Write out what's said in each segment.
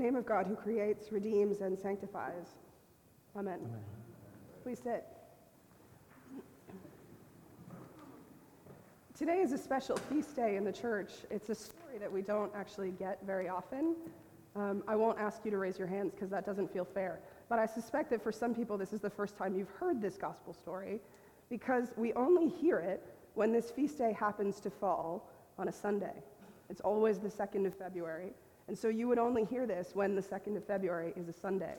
name of God who creates, redeems, and sanctifies. Amen. Amen. Please sit. Today is a special feast day in the church. It's a story that we don't actually get very often. Um, I won't ask you to raise your hands because that doesn't feel fair. But I suspect that for some people, this is the first time you've heard this gospel story because we only hear it when this feast day happens to fall on a Sunday. It's always the 2nd of February. And so you would only hear this when the 2nd of February is a Sunday.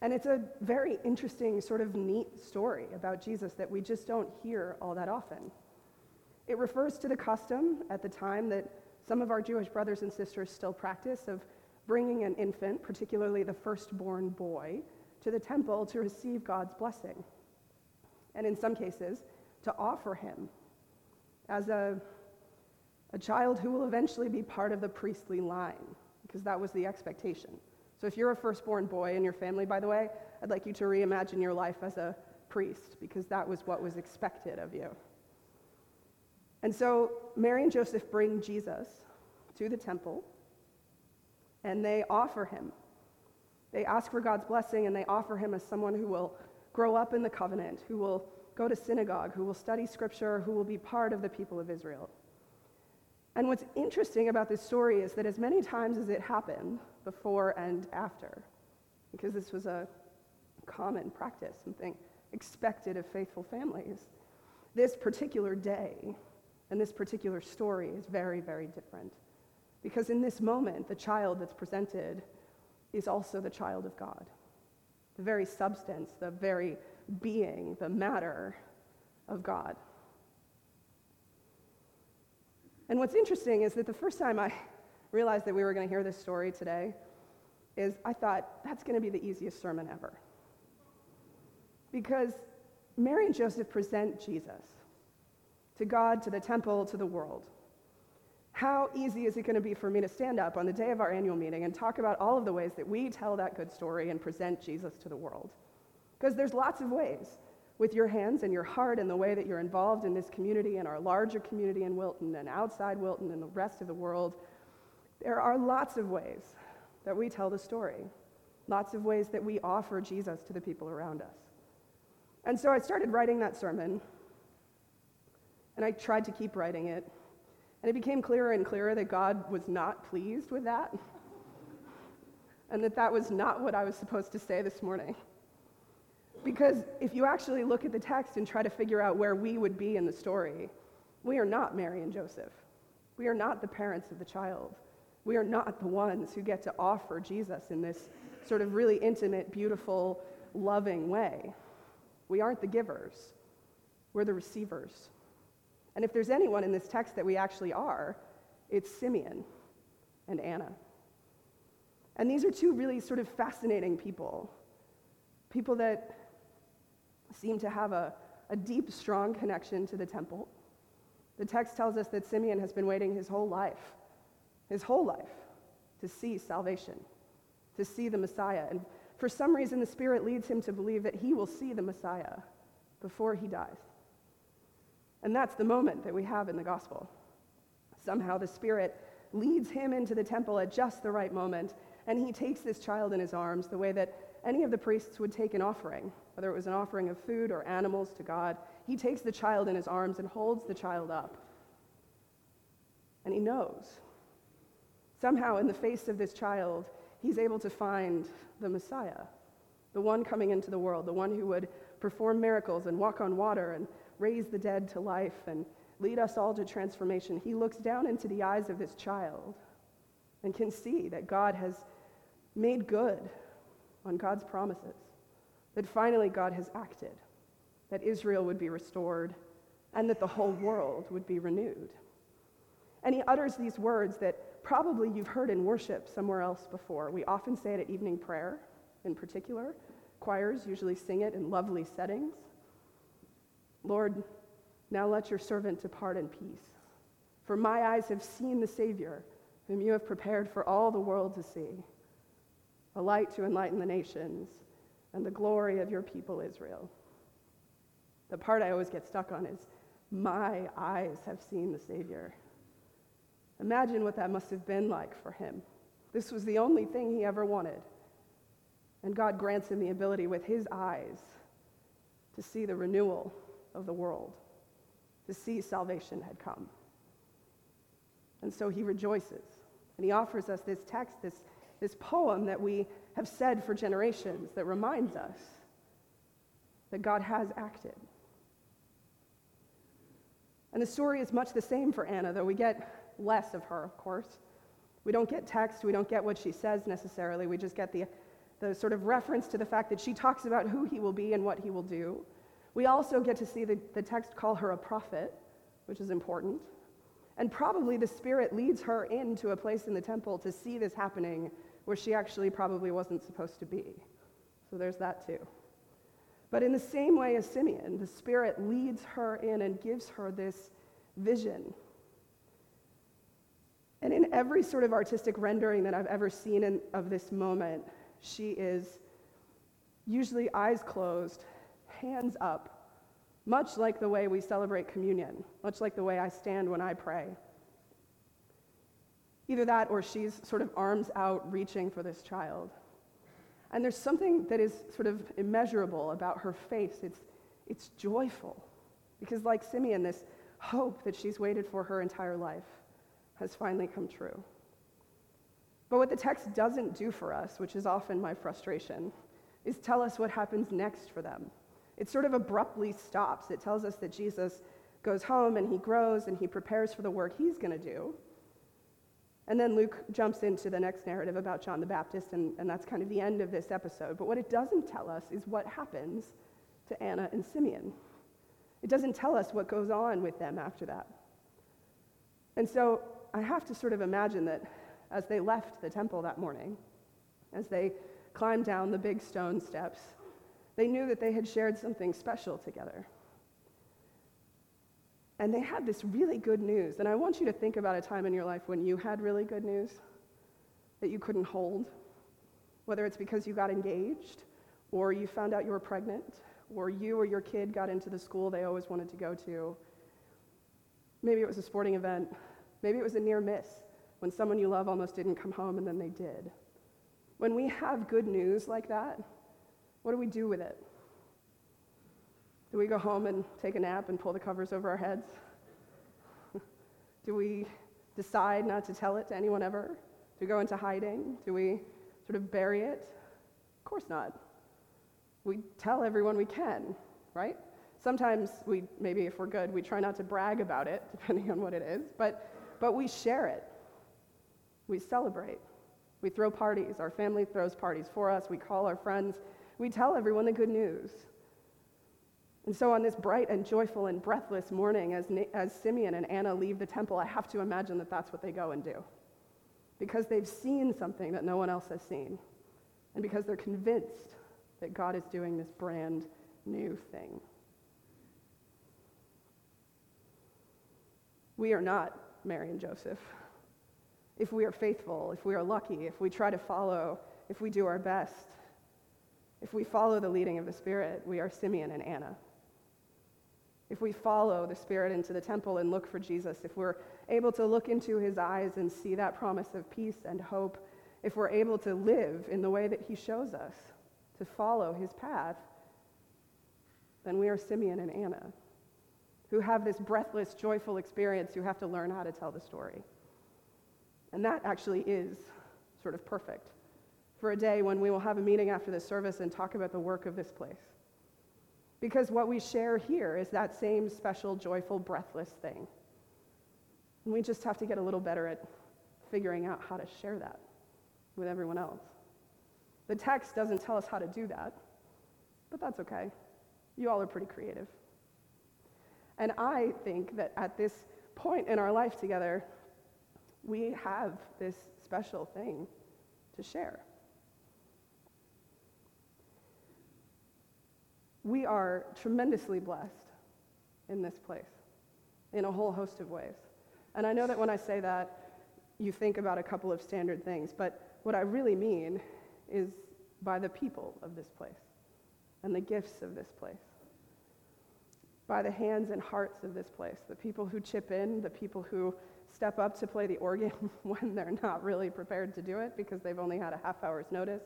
And it's a very interesting, sort of neat story about Jesus that we just don't hear all that often. It refers to the custom at the time that some of our Jewish brothers and sisters still practice of bringing an infant, particularly the firstborn boy, to the temple to receive God's blessing. And in some cases, to offer him as a, a child who will eventually be part of the priestly line, because that was the expectation. So if you're a firstborn boy in your family, by the way, I'd like you to reimagine your life as a priest, because that was what was expected of you. And so Mary and Joseph bring Jesus to the temple and they offer him. They ask for God's blessing and they offer him as someone who will grow up in the covenant, who will go to synagogue, who will study scripture, who will be part of the people of Israel. And what's interesting about this story is that as many times as it happened, before and after, because this was a common practice, something expected of faithful families, this particular day and this particular story is very, very different. Because in this moment, the child that's presented is also the child of God. The very substance, the very being, the matter of God. And what's interesting is that the first time I realized that we were going to hear this story today is I thought, that's going to be the easiest sermon ever. Because Mary and Joseph present Jesus to God, to the temple, to the world. How easy is it going to be for me to stand up on the day of our annual meeting and talk about all of the ways that we tell that good story and present Jesus to the world? Because there's lots of ways with your hands and your heart and the way that you're involved in this community and our larger community in Wilton and outside Wilton and the rest of the world. There are lots of ways that we tell the story, lots of ways that we offer Jesus to the people around us. And so I started writing that sermon and I tried to keep writing it. And it became clearer and clearer that God was not pleased with that. and that that was not what I was supposed to say this morning. Because if you actually look at the text and try to figure out where we would be in the story, we are not Mary and Joseph. We are not the parents of the child. We are not the ones who get to offer Jesus in this sort of really intimate, beautiful, loving way. We aren't the givers, we're the receivers. And if there's anyone in this text that we actually are, it's Simeon and Anna. And these are two really sort of fascinating people. People that seem to have a, a deep, strong connection to the temple. The text tells us that Simeon has been waiting his whole life, his whole life, to see salvation, to see the Messiah. And for some reason, the Spirit leads him to believe that he will see the Messiah before he dies. And that's the moment that we have in the gospel. Somehow the Spirit leads him into the temple at just the right moment, and he takes this child in his arms the way that any of the priests would take an offering, whether it was an offering of food or animals to God. He takes the child in his arms and holds the child up. And he knows. Somehow, in the face of this child, he's able to find the Messiah, the one coming into the world, the one who would perform miracles and walk on water and raise the dead to life and lead us all to transformation, he looks down into the eyes of this child and can see that God has made good on God's promises, that finally God has acted, that Israel would be restored, and that the whole world would be renewed. And he utters these words that probably you've heard in worship somewhere else before. We often say it at evening prayer, in particular. Choirs usually sing it in lovely settings. Lord, now let your servant depart in peace. For my eyes have seen the Savior, whom you have prepared for all the world to see, a light to enlighten the nations and the glory of your people Israel. The part I always get stuck on is, my eyes have seen the Savior. Imagine what that must have been like for him. This was the only thing he ever wanted. And God grants him the ability with his eyes to see the renewal of the world, to see salvation had come. And so he rejoices. And he offers us this text, this, this poem that we have said for generations that reminds us that God has acted. And the story is much the same for Anna, though we get less of her, of course. We don't get text, we don't get what she says necessarily, we just get the, the sort of reference to the fact that she talks about who he will be and what he will do. We also get to see the, the text call her a prophet, which is important. And probably the Spirit leads her into a place in the temple to see this happening where she actually probably wasn't supposed to be. So there's that too. But in the same way as Simeon, the Spirit leads her in and gives her this vision. And in every sort of artistic rendering that I've ever seen in, of this moment, she is usually eyes closed, hands up, much like the way we celebrate communion, much like the way I stand when I pray. Either that or she's sort of arms out reaching for this child. And there's something that is sort of immeasurable about her face. It's, it's joyful. Because, like Simeon, this hope that she's waited for her entire life has finally come true. But what the text doesn't do for us, which is often my frustration, is tell us what happens next for them. It sort of abruptly stops. It tells us that Jesus goes home and he grows and he prepares for the work he's going to do. And then Luke jumps into the next narrative about John the Baptist, and, and that's kind of the end of this episode. But what it doesn't tell us is what happens to Anna and Simeon. It doesn't tell us what goes on with them after that. And so I have to sort of imagine that as they left the temple that morning, as they climbed down the big stone steps, they knew that they had shared something special together. And they had this really good news. And I want you to think about a time in your life when you had really good news that you couldn't hold, whether it's because you got engaged, or you found out you were pregnant, or you or your kid got into the school they always wanted to go to. Maybe it was a sporting event. Maybe it was a near miss when someone you love almost didn't come home and then they did. When we have good news like that, what do we do with it? Do we go home and take a nap and pull the covers over our heads? Do we decide not to tell it to anyone ever? Do we go into hiding? Do we sort of bury it? Of course not. We tell everyone we can, right? Sometimes we, maybe if we're good, we try not to brag about it, depending on what it is, but, but we share it. We celebrate. We throw parties. Our family throws parties for us. We call our friends. We tell everyone the good news. And so, on this bright and joyful and breathless morning, as, as Simeon and Anna leave the temple, I have to imagine that that's what they go and do. Because they've seen something that no one else has seen. And because they're convinced that God is doing this brand new thing. We are not Mary and Joseph. If we are faithful, if we are lucky, if we try to follow, if we do our best, if we follow the leading of the Spirit, we are Simeon and Anna if we follow the Spirit into the temple and look for Jesus, if we're able to look into his eyes and see that promise of peace and hope, if we're able to live in the way that he shows us, to follow his path, then we are Simeon and Anna, who have this breathless, joyful experience who have to learn how to tell the story. And that actually is sort of perfect for a day when we will have a meeting after this service and talk about the work of this place. Because what we share here is that same special, joyful, breathless thing. And we just have to get a little better at figuring out how to share that with everyone else. The text doesn't tell us how to do that, but that's okay. You all are pretty creative. And I think that at this point in our life together, we have this special thing to share. We are tremendously blessed in this place in a whole host of ways. And I know that when I say that, you think about a couple of standard things, but what I really mean is by the people of this place and the gifts of this place. by the hands and hearts of this place, the people who chip in, the people who step up to play the organ when they're not really prepared to do it because they've only had a half hour's notice,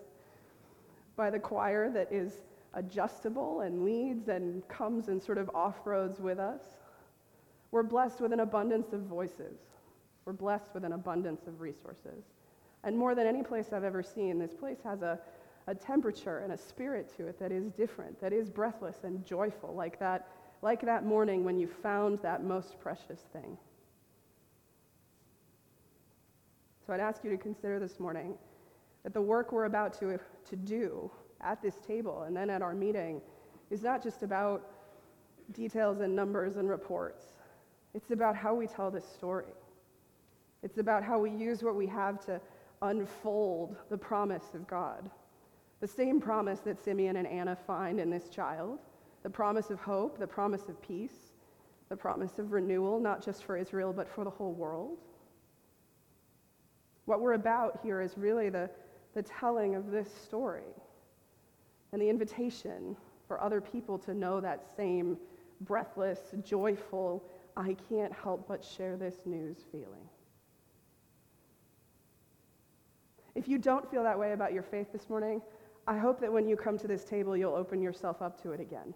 by the choir that is adjustable and leads and comes and sort of off roads with us. We're blessed with an abundance of voices. We're blessed with an abundance of resources. And more than any place I've ever seen, this place has a, a temperature and a spirit to it that is different, that is breathless and joyful, like that, like that morning when you found that most precious thing. So I'd ask you to consider this morning that the work we're about to, to do at this table and then at our meeting is not just about details and numbers and reports. It's about how we tell this story. It's about how we use what we have to unfold the promise of God. The same promise that Simeon and Anna find in this child the promise of hope, the promise of peace, the promise of renewal, not just for Israel, but for the whole world. What we're about here is really the, the telling of this story and the invitation for other people to know that same breathless, joyful, I can't help but share this news feeling. If you don't feel that way about your faith this morning, I hope that when you come to this table, you'll open yourself up to it again,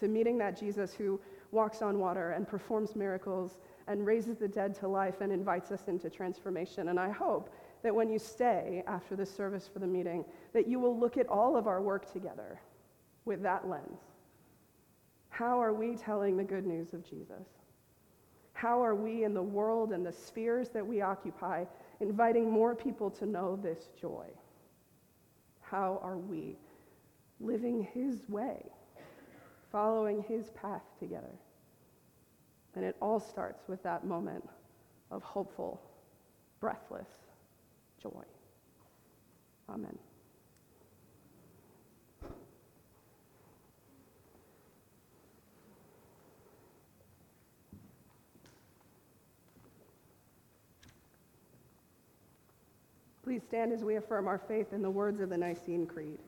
to meeting that Jesus who walks on water and performs miracles and raises the dead to life and invites us into transformation. And I hope that when you stay after the service for the meeting, that you will look at all of our work together with that lens. How are we telling the good news of Jesus? How are we in the world and the spheres that we occupy inviting more people to know this joy? How are we living his way, following his path together? And it all starts with that moment of hopeful, breathless joy. Amen. Please stand as we affirm our faith in the words of the Nicene Creed.